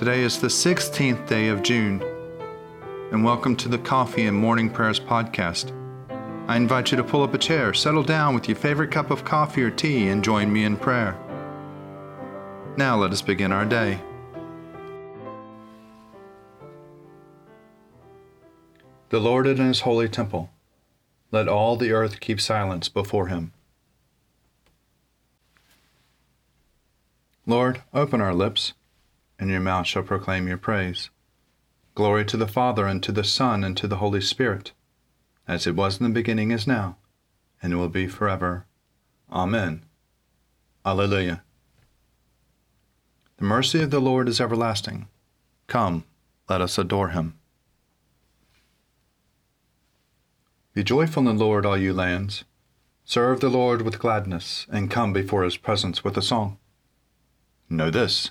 Today is the 16th day of June, and welcome to the Coffee and Morning Prayers podcast. I invite you to pull up a chair, settle down with your favorite cup of coffee or tea, and join me in prayer. Now let us begin our day. The Lord in his holy temple. Let all the earth keep silence before him. Lord, open our lips and your mouth shall proclaim your praise. Glory to the Father, and to the Son, and to the Holy Spirit, as it was in the beginning, is now, and will be forever. Amen. Alleluia. The mercy of the Lord is everlasting. Come, let us adore him. Be joyful in the Lord, all you lands. Serve the Lord with gladness, and come before his presence with a song. Know this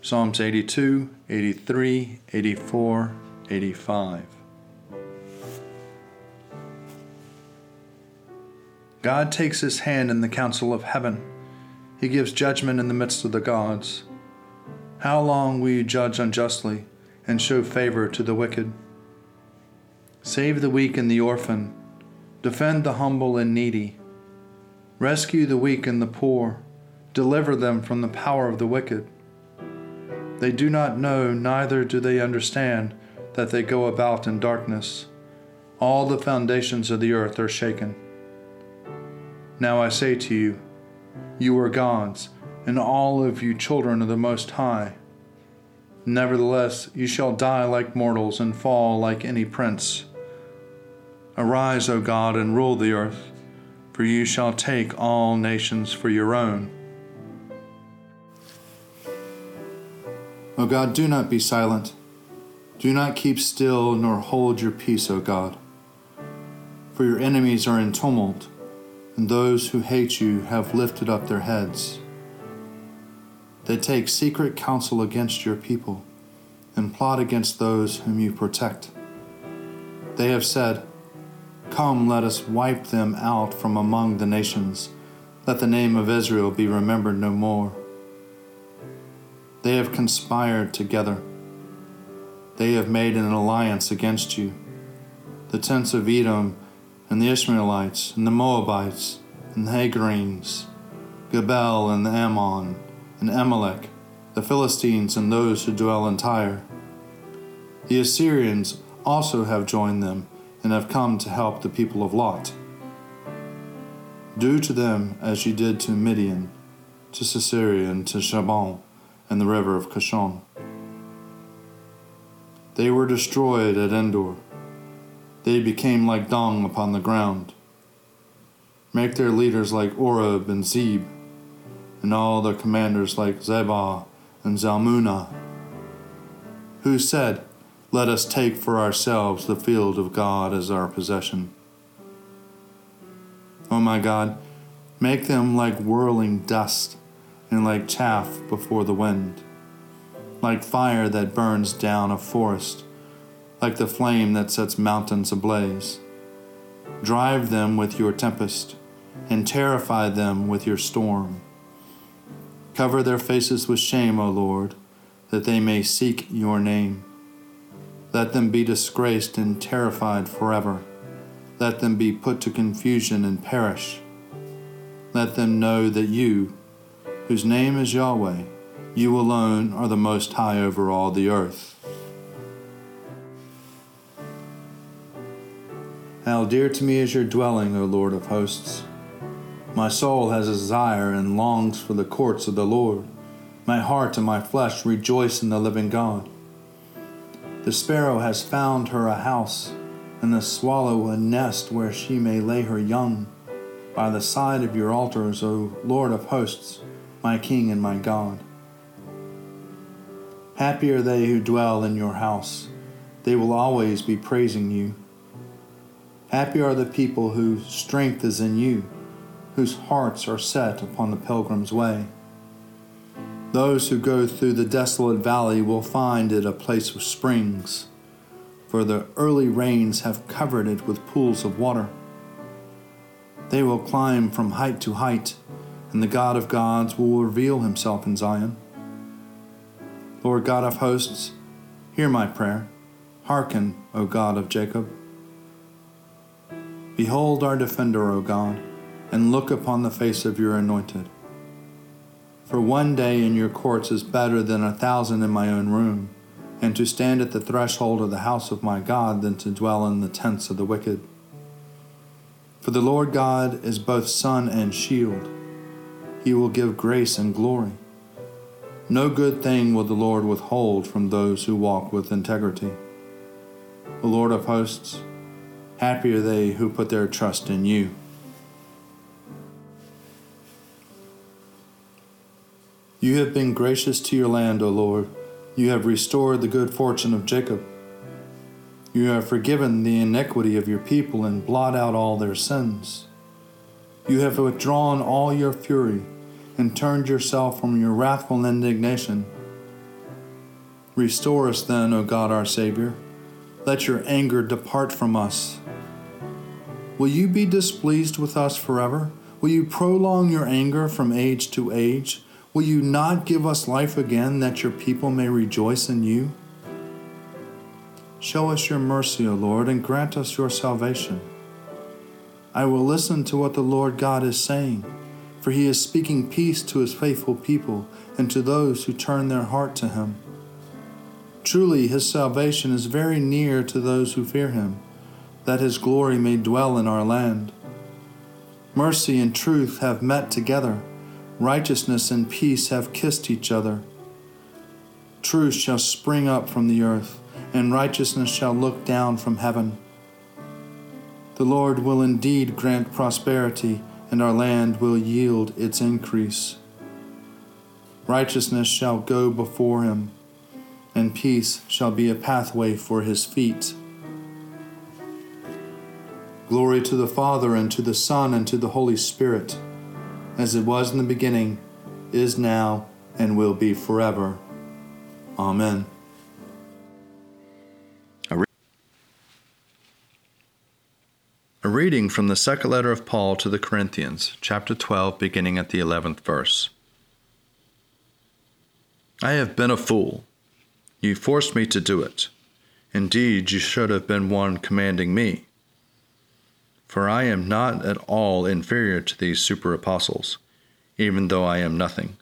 Psalms 82, 83, 84, 85. God takes his hand in the council of heaven. He gives judgment in the midst of the gods. How long will you judge unjustly and show favor to the wicked? Save the weak and the orphan. Defend the humble and needy. Rescue the weak and the poor. Deliver them from the power of the wicked. They do not know, neither do they understand, that they go about in darkness. All the foundations of the earth are shaken. Now I say to you, you are gods, and all of you children of the Most High. Nevertheless, you shall die like mortals and fall like any prince. Arise, O God, and rule the earth, for you shall take all nations for your own. O God, do not be silent. Do not keep still, nor hold your peace, O God. For your enemies are in tumult, and those who hate you have lifted up their heads. They take secret counsel against your people, and plot against those whom you protect. They have said, Come, let us wipe them out from among the nations. Let the name of Israel be remembered no more. They have conspired together. They have made an alliance against you. The tents of Edom, and the Ishmaelites, and the Moabites, and the Hagarenes, Gebal, and the Ammon, and Amalek, the Philistines, and those who dwell in Tyre. The Assyrians also have joined them, and have come to help the people of Lot. Do to them as you did to Midian, to Sisera, and to Jabin and the river of Kishon. They were destroyed at Endor. They became like dung upon the ground. Make their leaders like Oreb and Zeb, and all their commanders like Zebah and Zalmunna, who said, Let us take for ourselves the field of God as our possession. O oh my God, make them like whirling dust and like chaff before the wind, like fire that burns down a forest, like the flame that sets mountains ablaze. Drive them with your tempest, and terrify them with your storm. Cover their faces with shame, O Lord, that they may seek your name. Let them be disgraced and terrified forever. Let them be put to confusion and perish. Let them know that you, whose name is Yahweh. You alone are the most high over all the earth. How dear to me is your dwelling, O Lord of hosts. My soul has a desire and longs for the courts of the Lord. My heart and my flesh rejoice in the living God. The sparrow has found her a house, and the swallow a nest where she may lay her young. By the side of your altars, O Lord of hosts, my King and my God. Happy are they who dwell in your house, they will always be praising you. Happy are the people whose strength is in you, whose hearts are set upon the pilgrim's way. Those who go through the desolate valley will find it a place of springs, for the early rains have covered it with pools of water. They will climb from height to height, and the God of gods will reveal himself in Zion. Lord God of hosts, hear my prayer. Hearken, O God of Jacob. Behold our defender, O God, and look upon the face of your anointed. For one day in your courts is better than a thousand in my own room, and to stand at the threshold of the house of my God than to dwell in the tents of the wicked. For the Lord God is both sun and shield. He will give grace and glory. No good thing will the Lord withhold from those who walk with integrity. The Lord of hosts, happy are they who put their trust in you. You have been gracious to your land, O Lord. You have restored the good fortune of Jacob. You have forgiven the iniquity of your people and blot out all their sins. You have withdrawn all your fury and turned yourself from your wrathful indignation. Restore us then, O God our Savior. Let your anger depart from us. Will you be displeased with us forever? Will you prolong your anger from age to age? Will you not give us life again that your people may rejoice in you? Show us your mercy, O Lord, and grant us your salvation. I will listen to what the Lord God is saying, for he is speaking peace to his faithful people and to those who turn their heart to him. Truly, his salvation is very near to those who fear him, that his glory may dwell in our land. Mercy and truth have met together Righteousness and peace have kissed each other. Truth shall spring up from the earth, and righteousness shall look down from heaven. The Lord will indeed grant prosperity, and our land will yield its increase. Righteousness shall go before him, and peace shall be a pathway for his feet. Glory to the Father, and to the Son, and to the Holy Spirit as it was in the beginning, is now, and will be forever. Amen. A reading from the second letter of Paul to the Corinthians, chapter 12, beginning at the 11th verse. I have been a fool. You forced me to do it. Indeed, you should have been one commanding me for I am not at all inferior to these super apostles, even though I am nothing.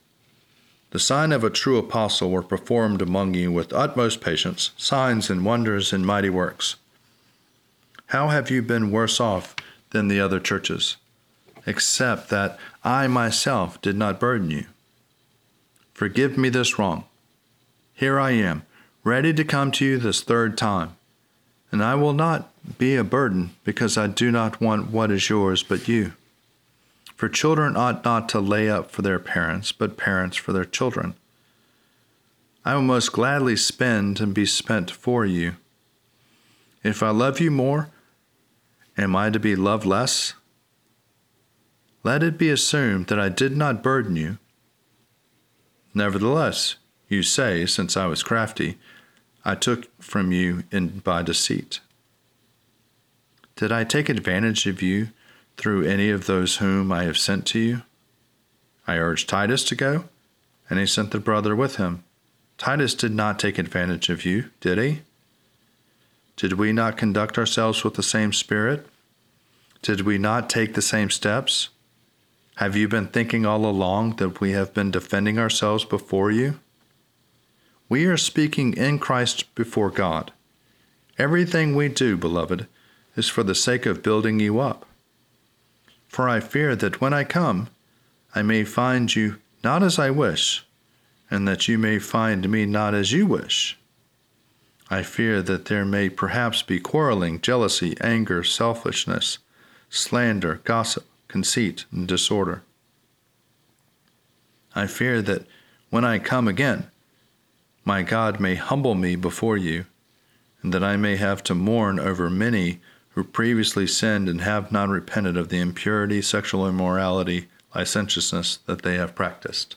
The sign of a true apostle were performed among you with utmost patience, signs and wonders and mighty works. How have you been worse off than the other churches, except that I myself did not burden you? Forgive me this wrong. Here I am, ready to come to you this third time, and I will not be a burden, because I do not want what is yours but you. For children ought not to lay up for their parents, but parents for their children. I will most gladly spend and be spent for you. If I love you more, am I to be loved less? Let it be assumed that I did not burden you. Nevertheless, you say, since I was crafty, I took from you in by deceit. Did I take advantage of you through any of those whom I have sent to you? I urged Titus to go, and he sent the brother with him. Titus did not take advantage of you, did he? Did we not conduct ourselves with the same spirit? Did we not take the same steps? Have you been thinking all along that we have been defending ourselves before you? We are speaking in Christ before God. Everything we do, beloved, is for the sake of building you up. For I fear that when I come, I may find you not as I wish, and that you may find me not as you wish. I fear that there may perhaps be quarreling, jealousy, anger, selfishness, slander, gossip, conceit, and disorder. I fear that when I come again, my God may humble me before you, and that I may have to mourn over many who previously sinned and have not repented of the impurity, sexual immorality, licentiousness that they have practiced.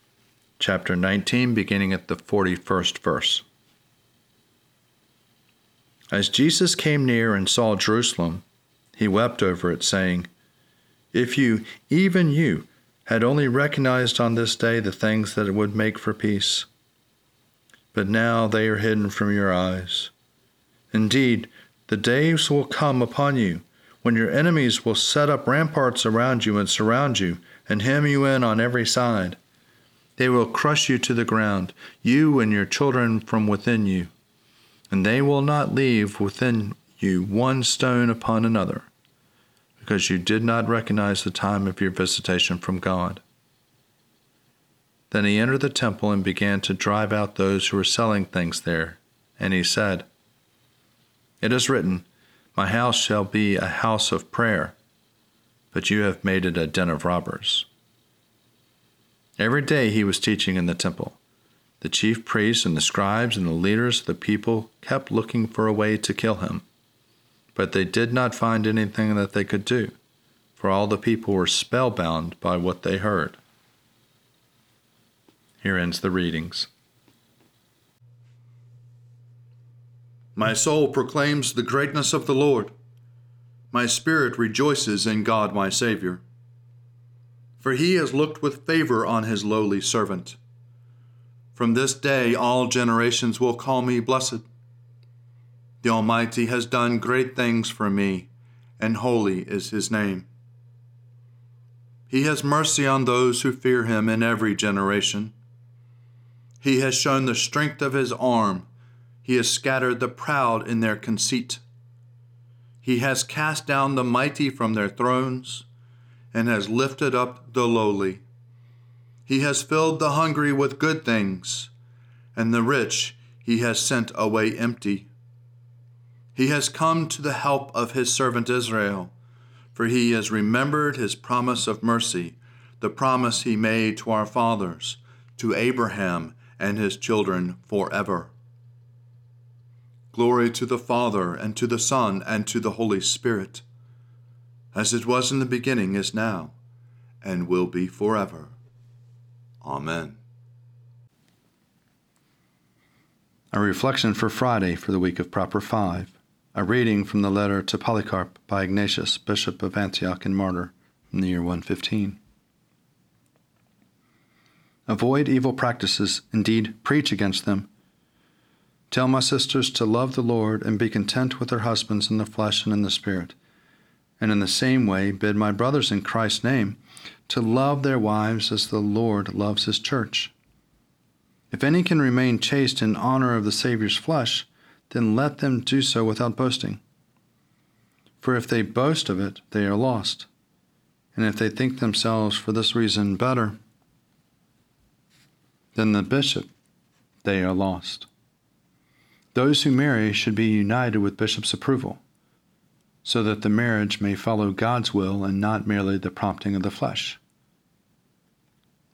chapter 19, beginning at the 41st verse. As Jesus came near and saw Jerusalem, he wept over it, saying, If you, even you, had only recognized on this day the things that it would make for peace. But now they are hidden from your eyes. Indeed, the days will come upon you when your enemies will set up ramparts around you and surround you and hem you in on every side. They will crush you to the ground, you and your children from within you and they will not leave within you one stone upon another, because you did not recognize the time of your visitation from God. Then he entered the temple and began to drive out those who were selling things there. And he said, It is written, My house shall be a house of prayer, but you have made it a den of robbers. Every day he was teaching in the temple the chief priests and the scribes and the leaders of the people kept looking for a way to kill him. But they did not find anything that they could do, for all the people were spellbound by what they heard. Here ends the readings. My soul proclaims the greatness of the Lord. My spirit rejoices in God my Savior. For he has looked with favor on his lowly servant. From this day all generations will call me blessed. The Almighty has done great things for me, and holy is his name. He has mercy on those who fear him in every generation. He has shown the strength of his arm. He has scattered the proud in their conceit. He has cast down the mighty from their thrones and has lifted up the lowly. He has filled the hungry with good things, and the rich he has sent away empty. He has come to the help of his servant Israel, for he has remembered his promise of mercy, the promise he made to our fathers, to Abraham and his children forever. Glory to the Father, and to the Son, and to the Holy Spirit, as it was in the beginning, is now, and will be forever. Amen. A reflection for Friday for the week of Proper 5. A reading from the letter to Polycarp by Ignatius, Bishop of Antioch and Martyr, in the year 115. Avoid evil practices, indeed, preach against them. Tell my sisters to love the Lord and be content with their husbands in the flesh and in the spirit. And in the same way, bid my brothers in Christ's name to love their wives as the Lord loves his church. If any can remain chaste in honor of the Saviour's flesh, then let them do so without boasting. For if they boast of it, they are lost. And if they think themselves for this reason better than the bishop, they are lost. Those who marry should be united with bishop's approval, so that the marriage may follow God's will and not merely the prompting of the flesh.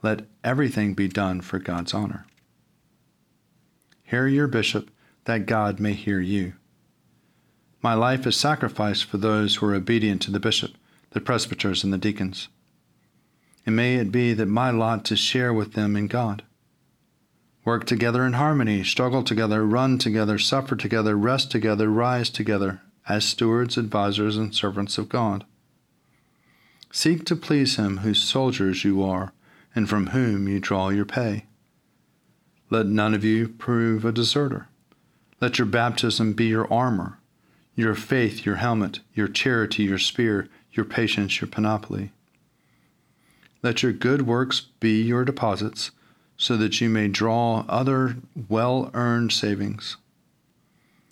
Let everything be done for God's honor. Hear your bishop, that God may hear you. My life is sacrificed for those who are obedient to the bishop, the presbyters, and the deacons. And may it be that my lot to share with them in God. Work together in harmony, struggle together, run together, suffer together, rest together, rise together, as stewards, advisers, and servants of God. Seek to please Him whose soldiers you are, and from whom you draw your pay. Let none of you prove a deserter. Let your baptism be your armor, your faith your helmet, your charity your spear, your patience your panoply. Let your good works be your deposits, so that you may draw other well earned savings.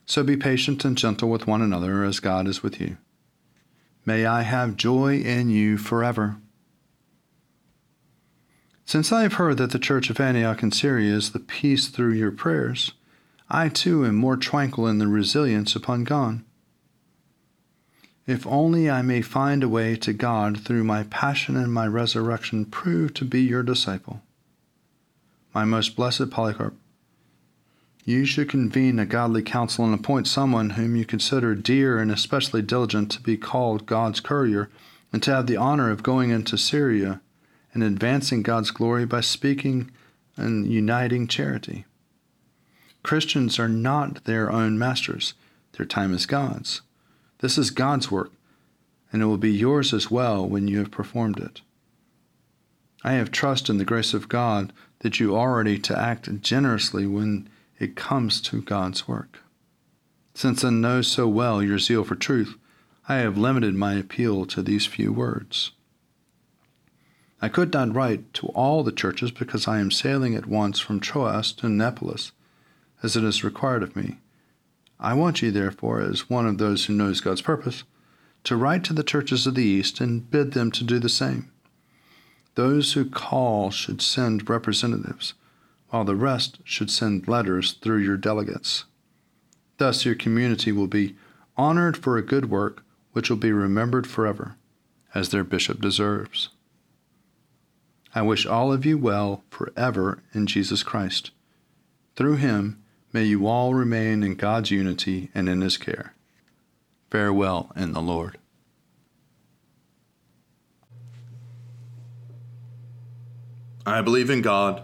So be patient and gentle with one another as God is with you. May I have joy in you forever. Since I have heard that the church of Antioch in Syria is the peace through your prayers, I too am more tranquil in the resilience upon God. If only I may find a way to God through my passion and my resurrection, prove to be your disciple. My most blessed Polycarp, you should convene a godly council and appoint someone whom you consider dear and especially diligent to be called God's courier, and to have the honor of going into Syria and advancing God's glory by speaking and uniting charity. Christians are not their own masters, their time is God's. This is God's work, and it will be yours as well when you have performed it. I have trust in the grace of God that you are ready to act generously when it comes to God's work. Since I know so well your zeal for truth, I have limited my appeal to these few words. I could not write to all the churches because I am sailing at once from Troas to Neapolis, as it is required of me. I want you, therefore, as one of those who knows God's purpose, to write to the churches of the East and bid them to do the same. Those who call should send representatives, while the rest should send letters through your delegates. Thus, your community will be honored for a good work which will be remembered forever, as their bishop deserves. I wish all of you well forever in Jesus Christ. Through him, May you all remain in God's unity and in His care. Farewell in the Lord. I believe in God,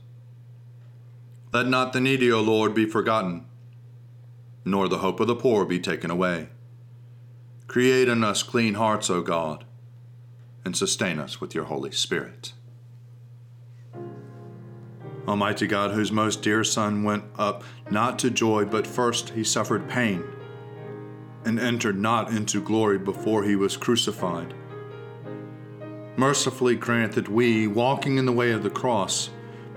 Let not the needy, O Lord, be forgotten, nor the hope of the poor be taken away. Create in us clean hearts, O God, and sustain us with your Holy Spirit. Almighty God, whose most dear Son went up not to joy, but first he suffered pain, and entered not into glory before he was crucified. Mercifully grant that we, walking in the way of the cross,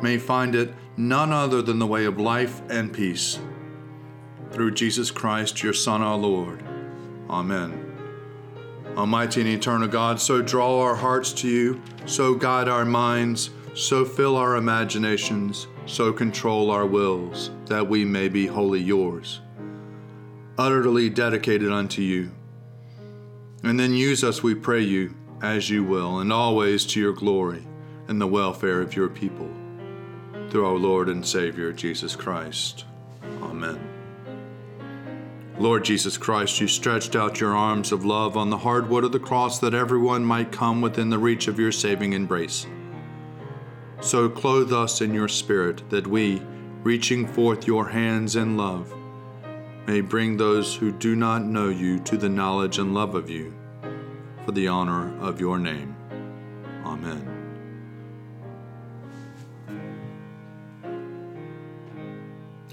may find it none other than the way of life and peace. Through Jesus Christ, your Son, our Lord. Amen. Almighty and eternal God, so draw our hearts to you, so guide our minds, so fill our imaginations, so control our wills, that we may be wholly yours, utterly dedicated unto you. And then use us, we pray you, as you will, and always to your glory and the welfare of your people through our Lord and Savior Jesus Christ. Amen. Lord Jesus Christ, you stretched out your arms of love on the hard wood of the cross that everyone might come within the reach of your saving embrace. So clothe us in your Spirit that we, reaching forth your hands in love, may bring those who do not know you to the knowledge and love of you, for the honor of your name. Amen.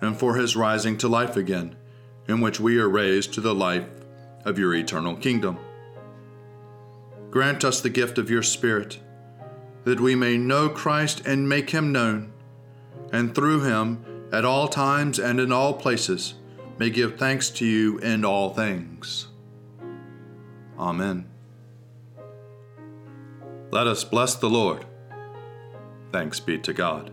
and for his rising to life again, in which we are raised to the life of your eternal kingdom. Grant us the gift of your Spirit, that we may know Christ and make him known, and through him, at all times and in all places, may give thanks to you in all things. Amen. Let us bless the Lord. Thanks be to God.